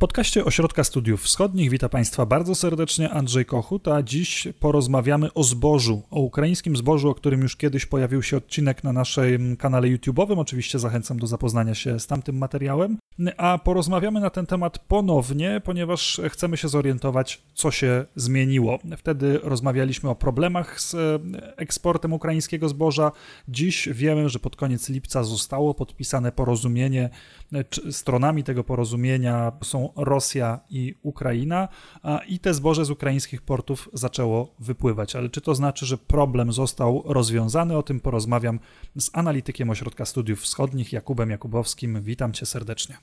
podcaście Ośrodka Studiów Wschodnich witam Państwa bardzo serdecznie Andrzej Kochut, a dziś porozmawiamy o zbożu, o ukraińskim zbożu, o którym już kiedyś pojawił się odcinek na naszym kanale YouTube'owym. Oczywiście zachęcam do zapoznania się z tamtym materiałem, a porozmawiamy na ten temat ponownie, ponieważ chcemy się zorientować, co się zmieniło. Wtedy rozmawialiśmy o problemach z eksportem ukraińskiego zboża. Dziś wiemy, że pod koniec lipca zostało podpisane porozumienie, stronami tego porozumienia są Rosja i Ukraina i te zboże z ukraińskich portów zaczęło wypływać. Ale czy to znaczy, że problem został rozwiązany? O tym porozmawiam z analitykiem Ośrodka Studiów Wschodnich Jakubem Jakubowskim. Witam cię serdecznie.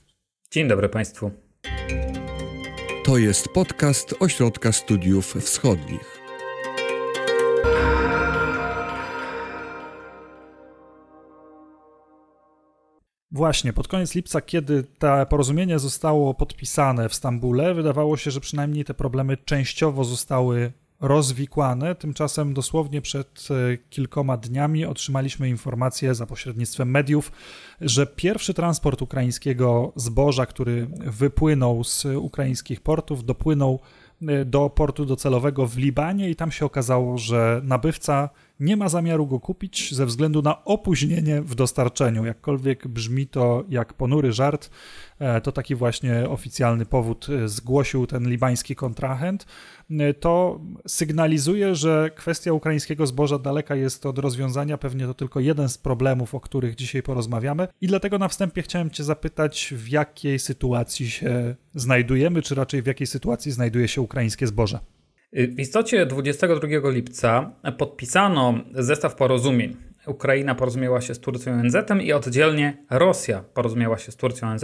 Dzień dobry Państwu. To jest podcast Ośrodka Studiów Wschodnich. Właśnie, pod koniec lipca, kiedy to porozumienie zostało podpisane w Stambule, wydawało się, że przynajmniej te problemy częściowo zostały rozwikłane. Tymczasem dosłownie przed e, kilkoma dniami otrzymaliśmy informację za pośrednictwem mediów, że pierwszy transport ukraińskiego zboża, który wypłynął z ukraińskich portów, dopłynął e, do portu docelowego w Libanie i tam się okazało, że nabywca nie ma zamiaru go kupić ze względu na opóźnienie w dostarczeniu. Jakkolwiek brzmi to jak ponury żart, e, to taki właśnie oficjalny powód e, zgłosił ten libański kontrahent. E, to sygnalizuje, że kwestia ukraińskiego zboża daleka jest od rozwiązania. Pewnie to tylko jeden z problemów, o których dzisiaj porozmawiamy. I dlatego na wstępie chciałem Cię zapytać, w jakiej sytuacji się znajdujemy, czy raczej w jakiej sytuacji znajduje się ukraińskie zboże. W istocie 22 lipca podpisano zestaw porozumień. Ukraina porozumiała się z Turcją ONZ i oddzielnie Rosja porozumiała się z Turcją ONZ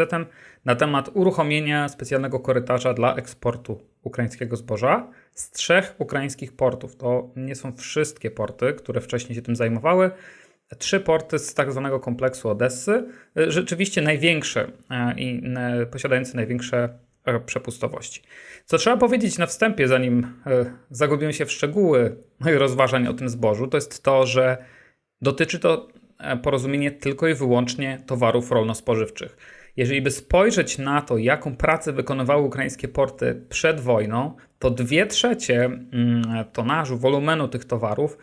na temat uruchomienia specjalnego korytarza dla eksportu ukraińskiego zboża z trzech ukraińskich portów. To nie są wszystkie porty, które wcześniej się tym zajmowały. Trzy porty z tak zwanego kompleksu Odessy, rzeczywiście największe e, i posiadające największe przepustowości. Co trzeba powiedzieć na wstępie, zanim e, zagubimy się w szczegóły rozważań o tym zbożu, to jest to, że dotyczy to e, porozumienie tylko i wyłącznie towarów rolno-spożywczych. Jeżeli by spojrzeć na to, jaką pracę wykonywały ukraińskie porty przed wojną, to dwie trzecie mm, tonażu, wolumenu tych towarów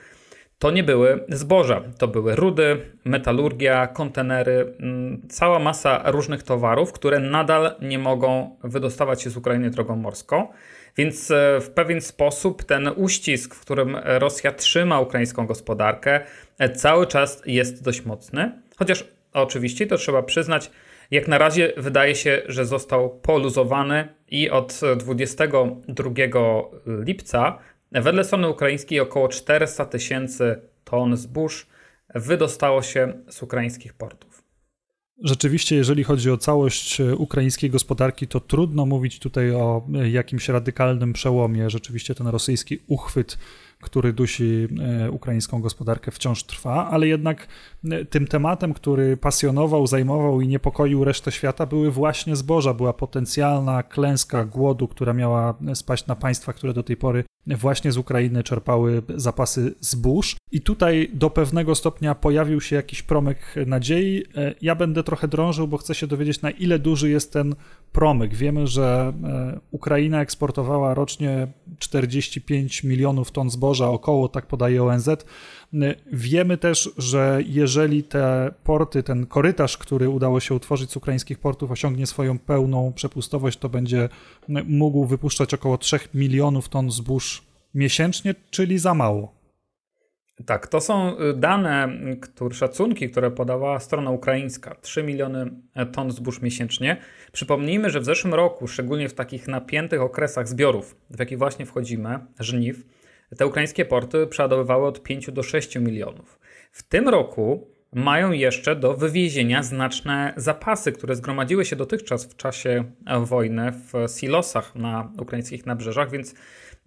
to nie były zboża, to były rudy, metalurgia, kontenery, mm, cała masa różnych towarów, które nadal nie mogą wydostawać się z Ukrainy drogą morską. Więc e, w pewien sposób ten uścisk, w którym Rosja trzyma ukraińską gospodarkę, e, cały czas jest dość mocny. Chociaż oczywiście, to trzeba przyznać, jak na razie wydaje się, że został poluzowany i od 22 lipca Wedle strony ukraińskiej około 400 tysięcy ton zbóż wydostało się z ukraińskich portów. Rzeczywiście, jeżeli chodzi o całość e, ukraińskiej gospodarki, to trudno mówić tutaj o e, jakimś radykalnym przełomie. Rzeczywiście ten rosyjski uchwyt który dusi e, ukraińską gospodarkę, wciąż trwa, ale jednak e, tym tematem, który pasjonował, zajmował i niepokoił resztę świata, były właśnie zboża. Była potencjalna klęska głodu, która miała spaść na państwa, które do tej pory właśnie z Ukrainy czerpały zapasy zbóż. I tutaj do pewnego stopnia pojawił się jakiś promyk nadziei. E, ja będę trochę drążył, bo chcę się dowiedzieć, na ile duży jest ten promyk. Wiemy, że Ukraina eksportowała rocznie 45 milionów ton zboża około, tak podaje ONZ. Wiemy też, że jeżeli te porty, ten korytarz, który udało się utworzyć z ukraińskich portów, osiągnie swoją pełną przepustowość, to będzie mógł wypuszczać około 3 milionów ton zbóż miesięcznie, czyli za mało. Tak, to są y, dane, które, szacunki, które podała strona ukraińska. 3 miliony ton zbóż miesięcznie. Przypomnijmy, że w zeszłym roku, szczególnie w takich napiętych okresach zbiorów, w jakich właśnie wchodzimy, żniw, te ukraińskie porty przeładowywały od 5 do 6 milionów. W tym roku mają jeszcze do wywiezienia znaczne zapasy, które zgromadziły się dotychczas w czasie wojny w silosach na ukraińskich nabrzeżach, więc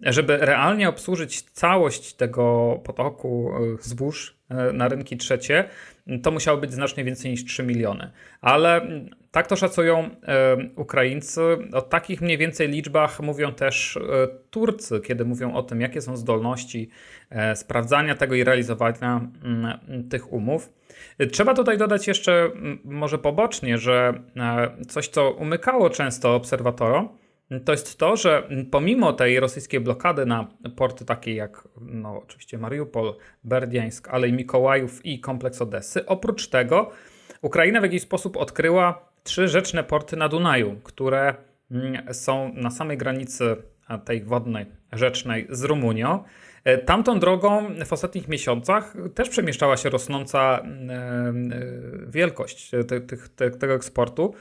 żeby realnie obsłużyć całość tego potoku zbóż na rynki trzecie, to musiało być znacznie więcej niż 3 miliony. Ale tak to szacują Ukraińcy. O takich mniej więcej liczbach mówią też Turcy, kiedy mówią o tym, jakie są zdolności sprawdzania tego i realizowania tych umów. Trzeba tutaj dodać jeszcze może pobocznie, że coś, co umykało często obserwatorom, to jest to, że pomimo tej rosyjskiej blokady na porty takie jak no, oczywiście Mariupol, Berdiańsk, ale i Mikołajów i kompleks Odessy, oprócz tego Ukraina w jakiś sposób odkryła trzy rzeczne porty na Dunaju, które mm, są na samej granicy tej wodnej, rzecznej z Rumunią. E, tamtą drogą w ostatnich miesiącach też przemieszczała się rosnąca mm, e, e, wielkość tego eksportu.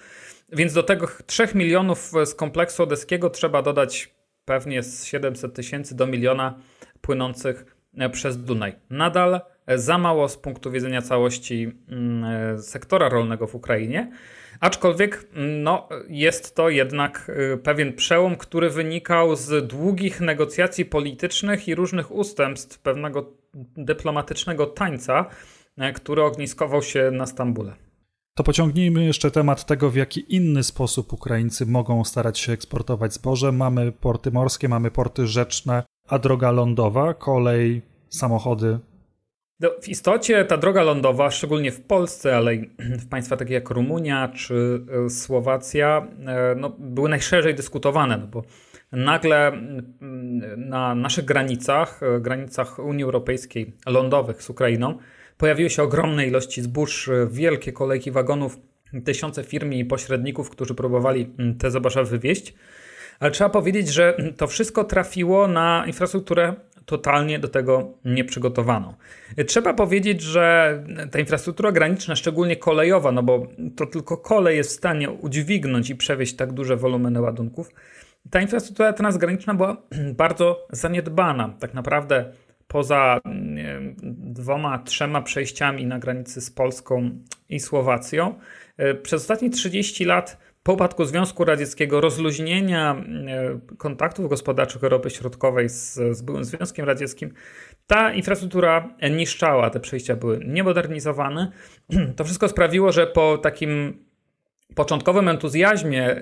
Więc do tego 3 milionów z kompleksu odeskiego trzeba dodać pewnie z 700 tysięcy do miliona płynących e, przez Dunaj. Nadal e, za mało z punktu widzenia całości mm, e, sektora rolnego w Ukrainie, aczkolwiek mm, no, jest to jednak pewien przełom, który wynikał z długich negocjacji politycznych i różnych ustępstw pewnego dyplomatycznego tańca, który ogniskował się na Stambule. To pociągnijmy jeszcze temat tego, w jaki inny sposób Ukraińcy mogą starać się eksportować zboże. Mamy porty morskie, mamy porty rzeczne, a droga lądowa, kolej, samochody. No, w istocie ta droga lądowa, szczególnie w Polsce, ale i w państwach takich jak Rumunia czy e, Słowacja, e, no, były najszerzej dyskutowane, no bo nagle mm, na naszych granicach, e, granicach Unii Europejskiej, lądowych z Ukrainą, Pojawiły się ogromne ilości zbóż, wielkie kolejki wagonów, tysiące firm i pośredników, którzy próbowali mm, te zboża wywieźć. Ale trzeba powiedzieć, że to wszystko trafiło na infrastrukturę totalnie do tego nieprzygotowaną. Trzeba powiedzieć, że ta infrastruktura graniczna, szczególnie kolejowa, no bo to tylko kolej jest w stanie udźwignąć i przewieźć tak duże wolumeny ładunków, ta infrastruktura transgraniczna była bardzo zaniedbana. Tak naprawdę poza wiem, dwoma, trzema przejściami na granicy z Polską i Słowacją, e, przez ostatnie 30 lat po upadku Związku Radzieckiego, rozluźnienia e, kontaktów gospodarczych Europy Środkowej z, z byłym Związkiem Radzieckim, ta infrastruktura niszczała, te przejścia były niemodernizowane. To wszystko sprawiło, że po takim początkowym entuzjazmie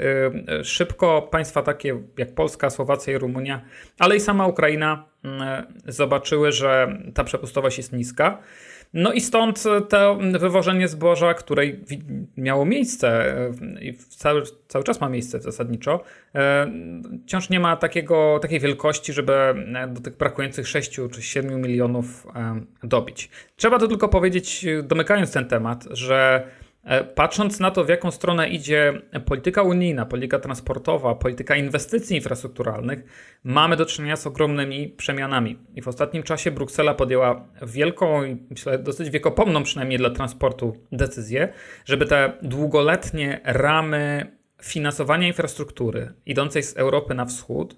y, szybko państwa takie jak Polska, Słowacja i Rumunia, ale i sama Ukraina zobaczyły, że ta przepustowość jest niska. No i stąd to wywożenie zboża, które miało miejsce i cały, cały czas ma miejsce zasadniczo, wciąż nie ma takiego, takiej wielkości, żeby do tych brakujących 6 czy 7 milionów dobić. Trzeba to tylko powiedzieć, domykając ten temat, że E, patrząc na to, w jaką stronę idzie polityka unijna, polityka transportowa, polityka inwestycji infrastrukturalnych, mamy do czynienia z ogromnymi przemianami. I w ostatnim czasie Bruksela podjęła wielką i myślę dosyć wiekopomną przynajmniej dla transportu decyzję, żeby te długoletnie ramy finansowania infrastruktury idącej z Europy na wschód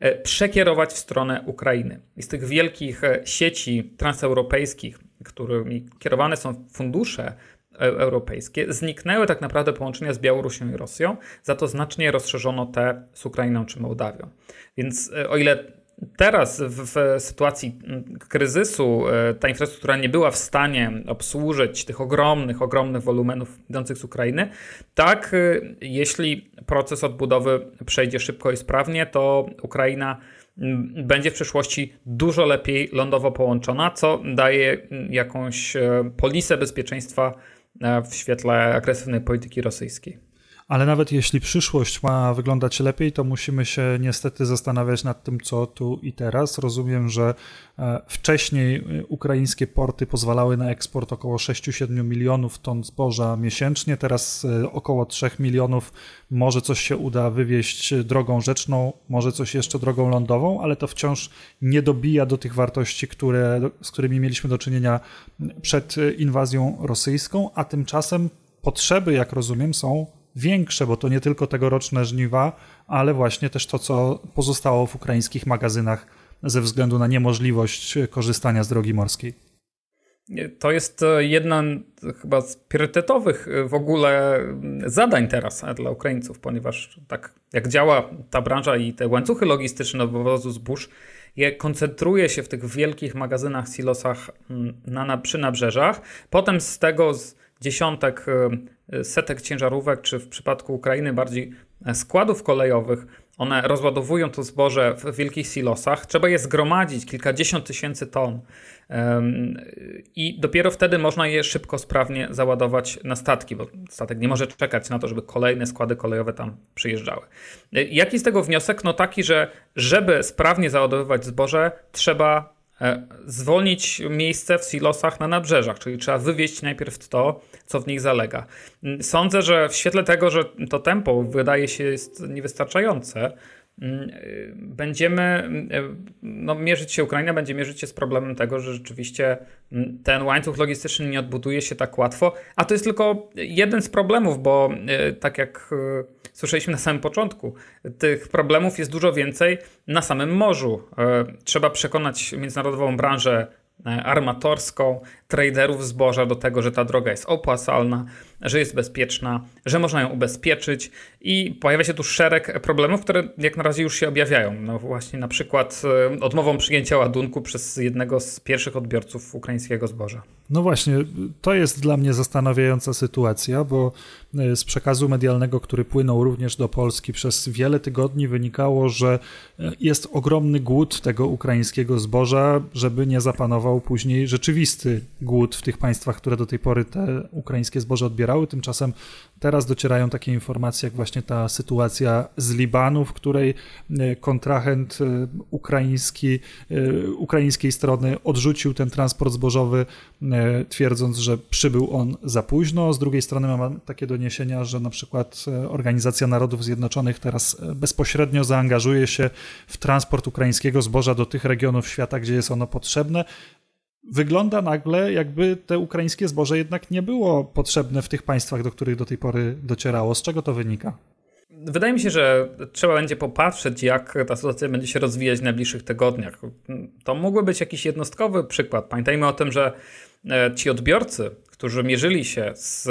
e, przekierować w stronę Ukrainy. I z tych wielkich e, sieci transeuropejskich, którymi kierowane są fundusze E, europejskie, zniknęły tak naprawdę połączenia z Białorusią i Rosją, za to znacznie rozszerzono te z Ukrainą czy Mołdawią. Więc e, o ile teraz w, w sytuacji kryzysu e, ta infrastruktura nie była w stanie obsłużyć tych ogromnych, ogromnych wolumenów idących z Ukrainy, tak jeśli proces odbudowy przejdzie szybko i sprawnie, to Ukraina będzie w przyszłości dużo lepiej lądowo połączona, co daje jakąś polisę bezpieczeństwa E, w świetle agresywnej polityki rosyjskiej. Ale nawet jeśli przyszłość ma wyglądać lepiej, to musimy się niestety zastanawiać nad tym, co tu i teraz. Rozumiem, że e, wcześniej e, ukraińskie porty pozwalały na eksport około 6-7 milionów ton zboża miesięcznie, teraz około 3 milionów. Może coś się uda wywieźć drogą rzeczną, może coś jeszcze drogą lądową, ale to wciąż nie dobija do tych wartości, które, z którymi mieliśmy do czynienia przed inwazją rosyjską, a tymczasem potrzeby, jak rozumiem, są większe, bo to nie tylko tegoroczne żniwa, ale właśnie też to, co pozostało w ukraińskich magazynach ze względu na niemożliwość korzystania z drogi morskiej. To jest jedna chyba z priorytetowych w ogóle zadań teraz dla Ukraińców, ponieważ tak jak działa ta branża i te łańcuchy logistyczne dowozu zbóż, je koncentruje się w tych wielkich magazynach, silosach mm, na, na, przy nabrzeżach. Potem z tego z dziesiątek, y, setek ciężarówek, czy w przypadku Ukrainy bardziej e, składów kolejowych, one rozładowują to zboże w wielkich silosach. Trzeba je zgromadzić, kilkadziesiąt tysięcy ton. I dopiero wtedy można je szybko, sprawnie załadować na statki, bo statek nie może czekać na to, żeby kolejne składy kolejowe tam przyjeżdżały. E, jaki z tego wniosek? No taki, że żeby sprawnie załadowywać zboże, trzeba E, zwolnić miejsce w silosach na nabrzeżach, czyli trzeba wywieźć najpierw to, co w nich zalega. Sądzę, że w świetle tego, że to tempo wydaje się jest niewystarczające, będziemy y, no, mierzyć się, Ukraina będzie mierzyć się z problemem tego, że rzeczywiście mm, ten łańcuch logistyczny nie odbuduje się tak łatwo, a to jest tylko jeden z problemów, bo y, tak jak słyszeliśmy na samym początku, tych problemów jest dużo więcej na samym morzu. Trzeba przekonać międzynarodową branżę e, armatorską, traderów zboża do tego, że ta droga jest opłacalna, że jest bezpieczna, że można ją ubezpieczyć i pojawia się tu szereg problemów, które jak na razie już się objawiają. No właśnie na przykład e, odmową przyjęcia ładunku przez jednego z pierwszych odbiorców ukraińskiego zboża. No właśnie, to jest dla mnie zastanawiająca sytuacja, bo e, z przekazu medialnego, który płynął również do Polski przez wiele tygodni wynikało, że e, jest ogromny głód tego ukraińskiego zboża, żeby nie zapanował później rzeczywisty głód w tych państwach, które do tej pory te ukraińskie zboże odbierały. Tymczasem teraz docierają takie informacje, jak właśnie ta sytuacja z Libanu, w której e, kontrahent e, ukraiński, e, ukraińskiej strony odrzucił ten transport zbożowy, twierdząc, że przybył on za późno. Z drugiej strony mamy takie doniesienia, że na przykład Organizacja Narodów Zjednoczonych teraz bezpośrednio zaangażuje się w transport ukraińskiego zboża do tych regionów świata, gdzie jest ono potrzebne wygląda nagle, jakby te ukraińskie zboże jednak nie było potrzebne w tych państwach, do których do tej pory docierało. Z czego to wynika? Wydaje mi się, że trzeba będzie popatrzeć, jak ta sytuacja będzie się rozwijać w najbliższych tygodniach. To mógłby być jakiś jednostkowy przykład. Pamiętajmy o tym, że e, ci odbiorcy którzy mierzyli się z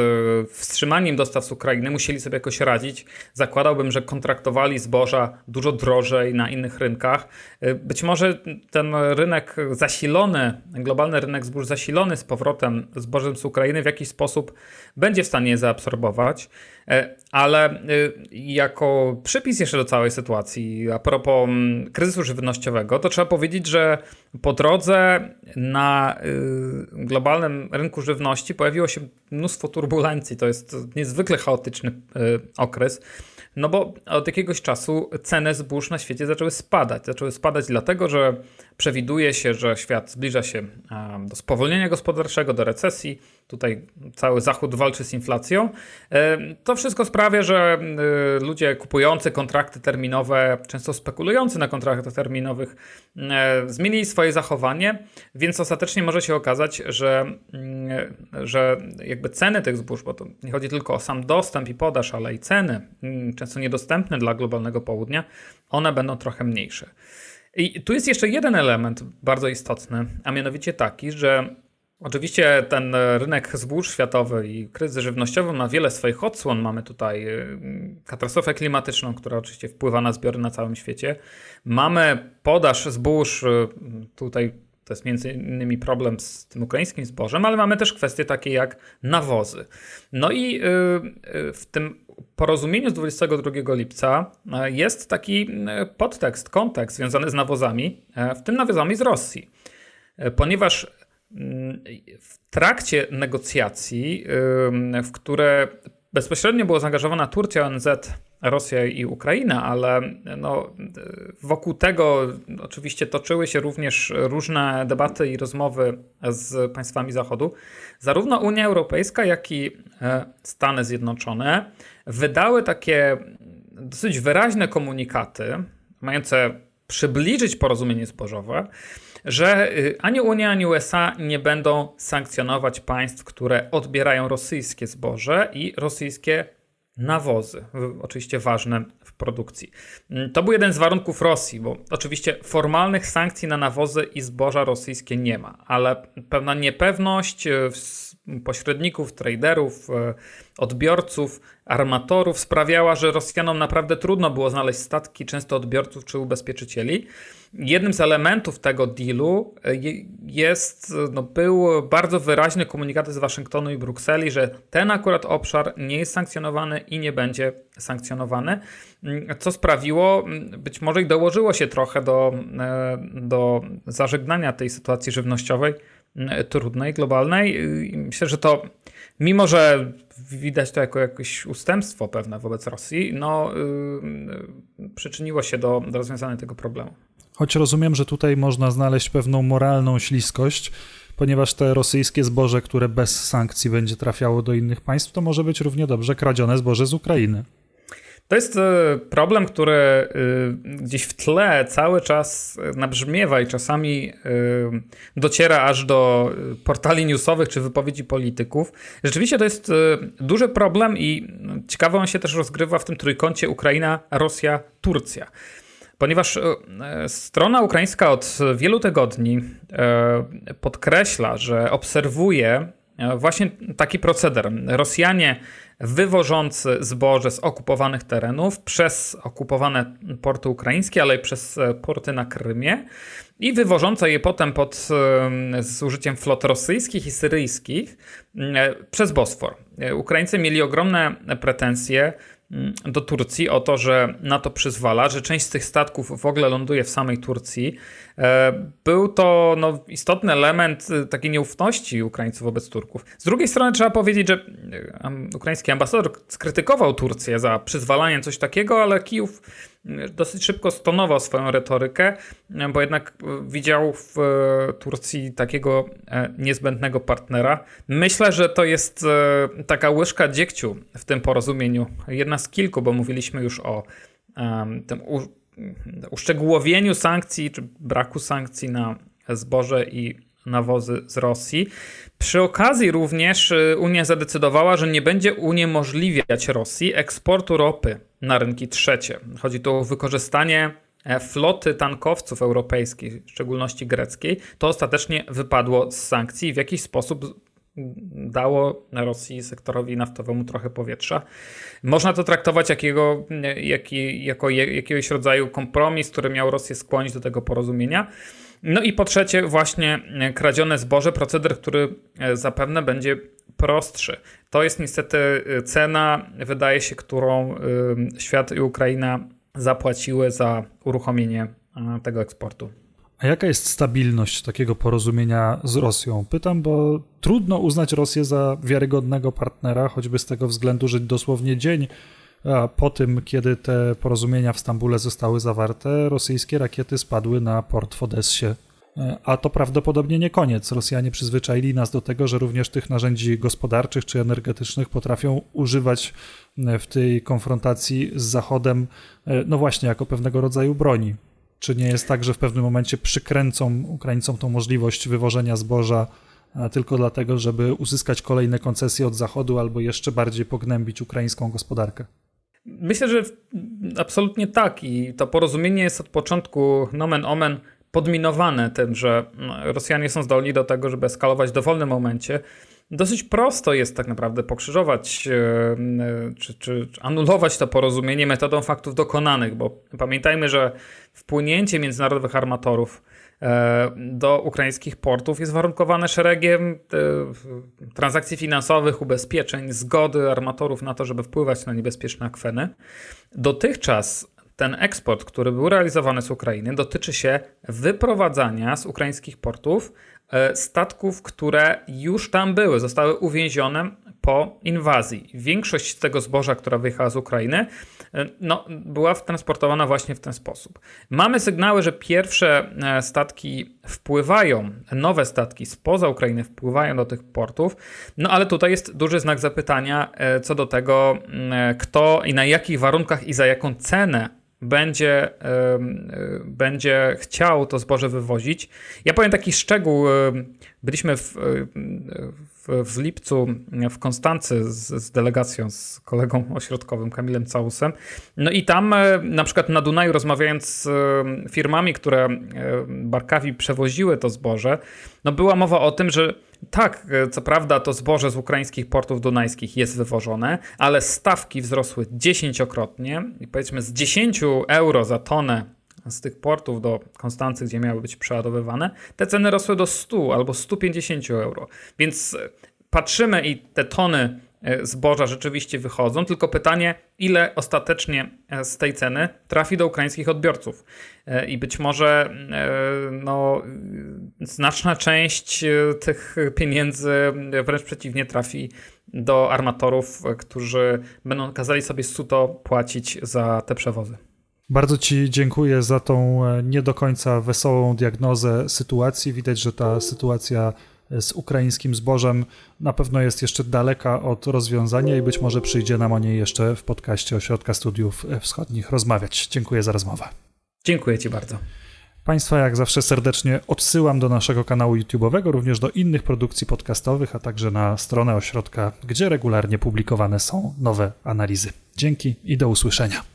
wstrzymaniem dostaw z Ukrainy, musieli sobie jakoś radzić. Zakładałbym, że kontraktowali zboża dużo drożej na innych rynkach. Być może ten rynek zasilony, globalny rynek zbóż zasilony z powrotem zbożem z Ukrainy w jakiś sposób będzie w stanie je zaabsorbować. E, ale e, jako przypis jeszcze do całej sytuacji, a propos mm, kryzysu żywnościowego, to trzeba powiedzieć, że po drodze na y, globalnym rynku żywności pojawiło się mnóstwo turbulencji. To jest niezwykle chaotyczny y, okres. No bo od jakiegoś czasu ceny zbóż na świecie zaczęły spadać. Zaczęły spadać dlatego, że przewiduje się, że świat zbliża się do spowolnienia gospodarczego, do recesji. Tutaj cały Zachód walczy z inflacją. E, to wszystko sprawia, że e, ludzie kupujący kontrakty terminowe, często spekulujący na kontraktach terminowych, e, zmienili swoje zachowanie, więc ostatecznie może się okazać, że, mm, że jakby ceny tych zbóż, bo to nie chodzi tylko o sam dostęp i podaż, ale i ceny, mm, często niedostępne dla globalnego południa, one będą trochę mniejsze. I tu jest jeszcze jeden element bardzo istotny, a mianowicie taki, że Oczywiście ten rynek zbóż światowy i kryzys żywnościowy ma wiele swoich odsłon. Mamy tutaj y, katastrofę klimatyczną, która oczywiście wpływa na zbiory na całym świecie. Mamy podaż zbóż, y, tutaj to jest między innymi problem z tym ukraińskim zbożem, ale mamy też kwestie takie jak nawozy. No i y, w tym porozumieniu z 22 lipca e, jest taki podtekst, kontekst związany z nawozami, w tym nawozami z Rosji. Ponieważ mm, w trakcie negocjacji, w które bezpośrednio była zaangażowana Turcja, ONZ, Rosja i Ukraina, ale no, wokół tego oczywiście toczyły się również różne debaty i rozmowy z państwami Zachodu. Zarówno Unia Europejska, jak i Stany Zjednoczone wydały takie dosyć wyraźne komunikaty, mające przybliżyć porozumienie zbożowe, że y, ani Unia, ani USA nie będą sankcjonować państw, które odbierają rosyjskie zboże i rosyjskie nawozy. Oczywiście ważne w produkcji. Mm, to był jeden z warunków Rosji, bo oczywiście formalnych sankcji na nawozy i zboża rosyjskie nie ma, ale pewna niepewność pośredników, traderów, odbiorców, armatorów sprawiała, że Rosjanom naprawdę trudno było znaleźć statki, często odbiorców czy ubezpieczycieli. Jednym z elementów tego dealu e, jest, no, był bardzo wyraźny komunikat z Waszyngtonu i Brukseli, że ten akurat obszar nie jest sankcjonowany i nie będzie sankcjonowany, mm, co sprawiło, mm, być może i dołożyło się trochę do, e, do zażegnania tej sytuacji żywnościowej trudnej, globalnej. Myślę, że to mimo, że widać to jako jakieś ustępstwo pewne wobec Rosji, no, yy, przyczyniło się do, do rozwiązania tego problemu. Choć rozumiem, że tutaj można znaleźć pewną moralną śliskość, ponieważ te rosyjskie zboże, które bez sankcji będzie trafiało do innych państw, to może być równie dobrze kradzione zboże z Ukrainy. To jest e, problem, który e, gdzieś w tle cały czas nabrzmiewa i czasami e, dociera aż do portali newsowych czy wypowiedzi polityków. Rzeczywiście to jest duży problem i ciekawe on się też rozgrywa w tym trójkącie Ukraina, Rosja, Turcja. Ponieważ strona ukraińska od wielu tygodni podkreśla, że obserwuje właśnie taki proceder. Rosjanie wywożący zboże z okupowanych terenów przez okupowane porty ukraińskie, ale i przez e, porty na Krymie i wywożące je potem pod, e, z użyciem flot rosyjskich i syryjskich e, przez Bosfor. Ukraińcy mieli ogromne pretensje do Turcji o to, że na to przyzwala, że część z tych statków w ogóle ląduje w samej Turcji. E, był to no, istotny element y, takiej nieufności Ukraińców wobec Turków. Z drugiej strony trzeba powiedzieć, że y, ukraiński ambasador skrytykował Turcję za przyzwalanie coś takiego, ale Kijów dosyć szybko stonował swoją retorykę, bo jednak widział w e, Turcji takiego e, niezbędnego partnera. Myślę, że to jest e, taka łyżka dziegciu w tym porozumieniu. Jedna z kilku, bo mówiliśmy już o tym uszczegółowieniu sankcji, czy braku sankcji na zboże i nawozy z Rosji. Przy okazji również Unia zadecydowała, że nie będzie uniemożliwiać Rosji eksportu ropy na rynki trzecie. Chodzi tu o wykorzystanie e, floty tankowców europejskich, w szczególności greckiej. To ostatecznie wypadło z sankcji i w jakiś sposób dało Rosji sektorowi naftowemu trochę powietrza. Można to traktować jakiego, jaki, jako jakiegoś rodzaju kompromis, który miał Rosję skłonić do tego porozumienia. No i po trzecie, właśnie kradzione zboże, proceder, który e, zapewne będzie prostszy. To jest niestety y, cena, wydaje się, którą świat i Ukraina zapłaciły za uruchomienie tego eksportu. A jaka jest stabilność takiego porozumienia z Rosją? Pytam, bo trudno uznać Rosję za wiarygodnego partnera, choćby z tego względu, że dosłownie dzień po tym, kiedy te porozumienia w Stambule zostały zawarte, rosyjskie rakiety spadły na port w Odessie a to prawdopodobnie nie koniec. Rosjanie przyzwyczaili nas do tego, że również tych narzędzi gospodarczych czy energetycznych potrafią używać e, w tej konfrontacji z Zachodem, e, no właśnie, jako pewnego rodzaju broni. Czy nie jest tak, że w pewnym momencie przykręcą Ukraińcom tą możliwość wywożenia zboża tylko dlatego, żeby uzyskać kolejne koncesje od Zachodu albo jeszcze bardziej pognębić ukraińską gospodarkę? Myślę, że absolutnie tak i to porozumienie jest od początku nomen omen podminowane tym, że no, Rosjanie są zdolni do tego, żeby eskalować w dowolnym momencie. Dosyć prosto jest tak naprawdę pokrzyżować e, czy, czy, anulować to porozumienie metodą faktów dokonanych, bo pamiętajmy, że wpłynięcie międzynarodowych armatorów e, do ukraińskich portów jest warunkowane szeregiem e, transakcji finansowych, ubezpieczeń, zgody armatorów na to, żeby wpływać na niebezpieczne akweny. Dotychczas ten eksport, który był realizowany z Ukrainy, dotyczy się wyprowadzania z ukraińskich portów e, statków, które już tam były, zostały uwięzione po inwazji. Większość tego zboża, która wyjechała z Ukrainy, e, no, była transportowana właśnie w ten sposób. Mamy sygnały, że pierwsze e, statki wpływają, nowe statki spoza Ukrainy wpływają do tych portów, no ale tutaj jest duży znak zapytania co do tego, kto i na jakich warunkach i za jaką cenę będzie, będzie chciał to zboże wywozić. Ja powiem taki szczegół. Byliśmy w, w, lipcu w Konstancy z, z, delegacją, z kolegą ośrodkowym Kamilem Całusem. No i tam e, na przykład na Dunaju rozmawiając z e, firmami, które e, barkawi przewoziły to zboże, no była mowa o tym, że tak, co prawda to zboże z ukraińskich portów dunajskich jest wywożone, ale stawki wzrosły dziesięciokrotnie i powiedzmy z 10 euro za tonę z tych portów do Konstancy, gdzie miały być przeładowywane, te ceny rosły do 100 albo 150 euro. Więc e, patrzymy i te tony e, zboża rzeczywiście wychodzą, tylko pytanie, ile ostatecznie e, z tej ceny trafi do ukraińskich odbiorców. I być może no, znaczna część tych pieniędzy wręcz przeciwnie trafi do armatorów, którzy będą kazali sobie suto płacić za te przewozy. Bardzo Ci dziękuję za tą e, nie do końca wesołą diagnozę sytuacji. Widać, że ta sytuacja e, z ukraińskim zbożem na pewno jest jeszcze daleka od rozwiązania i być może przyjdzie nam o niej jeszcze w podcaście Ośrodka Studiów Wschodnich rozmawiać. Dziękuję za rozmowę. Dziękuję Ci bardzo. Państwa jak zawsze serdecznie odsyłam do naszego kanału YouTube'owego, również do innych produkcji podcastowych, a także na stronę ośrodka, gdzie regularnie publikowane są nowe analizy. Dzięki i do usłyszenia.